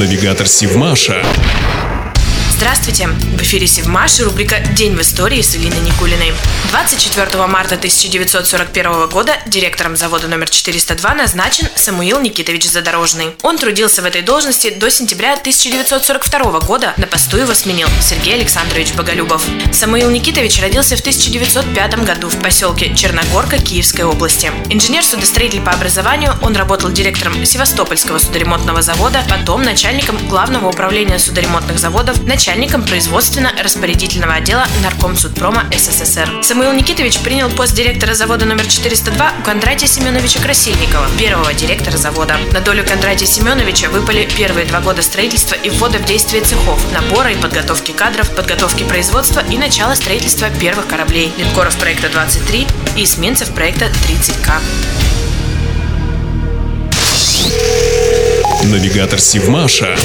Навигатор Сивмаша. Здравствуйте! В эфире Севмаш и рубрика «День в истории» с Илиной Никулиной. 24 марта 1941 года директором завода номер 402 назначен Самуил Никитович Задорожный. Он трудился в этой должности до сентября 1942 года. На посту его сменил Сергей Александрович Боголюбов. Самуил Никитович родился в 1905 году в поселке Черногорка Киевской области. Инженер-судостроитель по образованию, он работал директором Севастопольского судоремонтного завода, потом начальником Главного управления судоремонтных заводов, начальником начальником производственно-распорядительного отдела Наркомсудпрома СССР. Самуил Никитович принял пост директора завода номер 402 у Кондратия Семеновича Красильникова, первого директора завода. На долю Кондратия Семеновича выпали первые два года строительства и ввода в действие цехов, набора и подготовки кадров, подготовки производства и начала строительства первых кораблей, линкоров проекта 23 и эсминцев проекта 30К. Навигатор Сивмаша.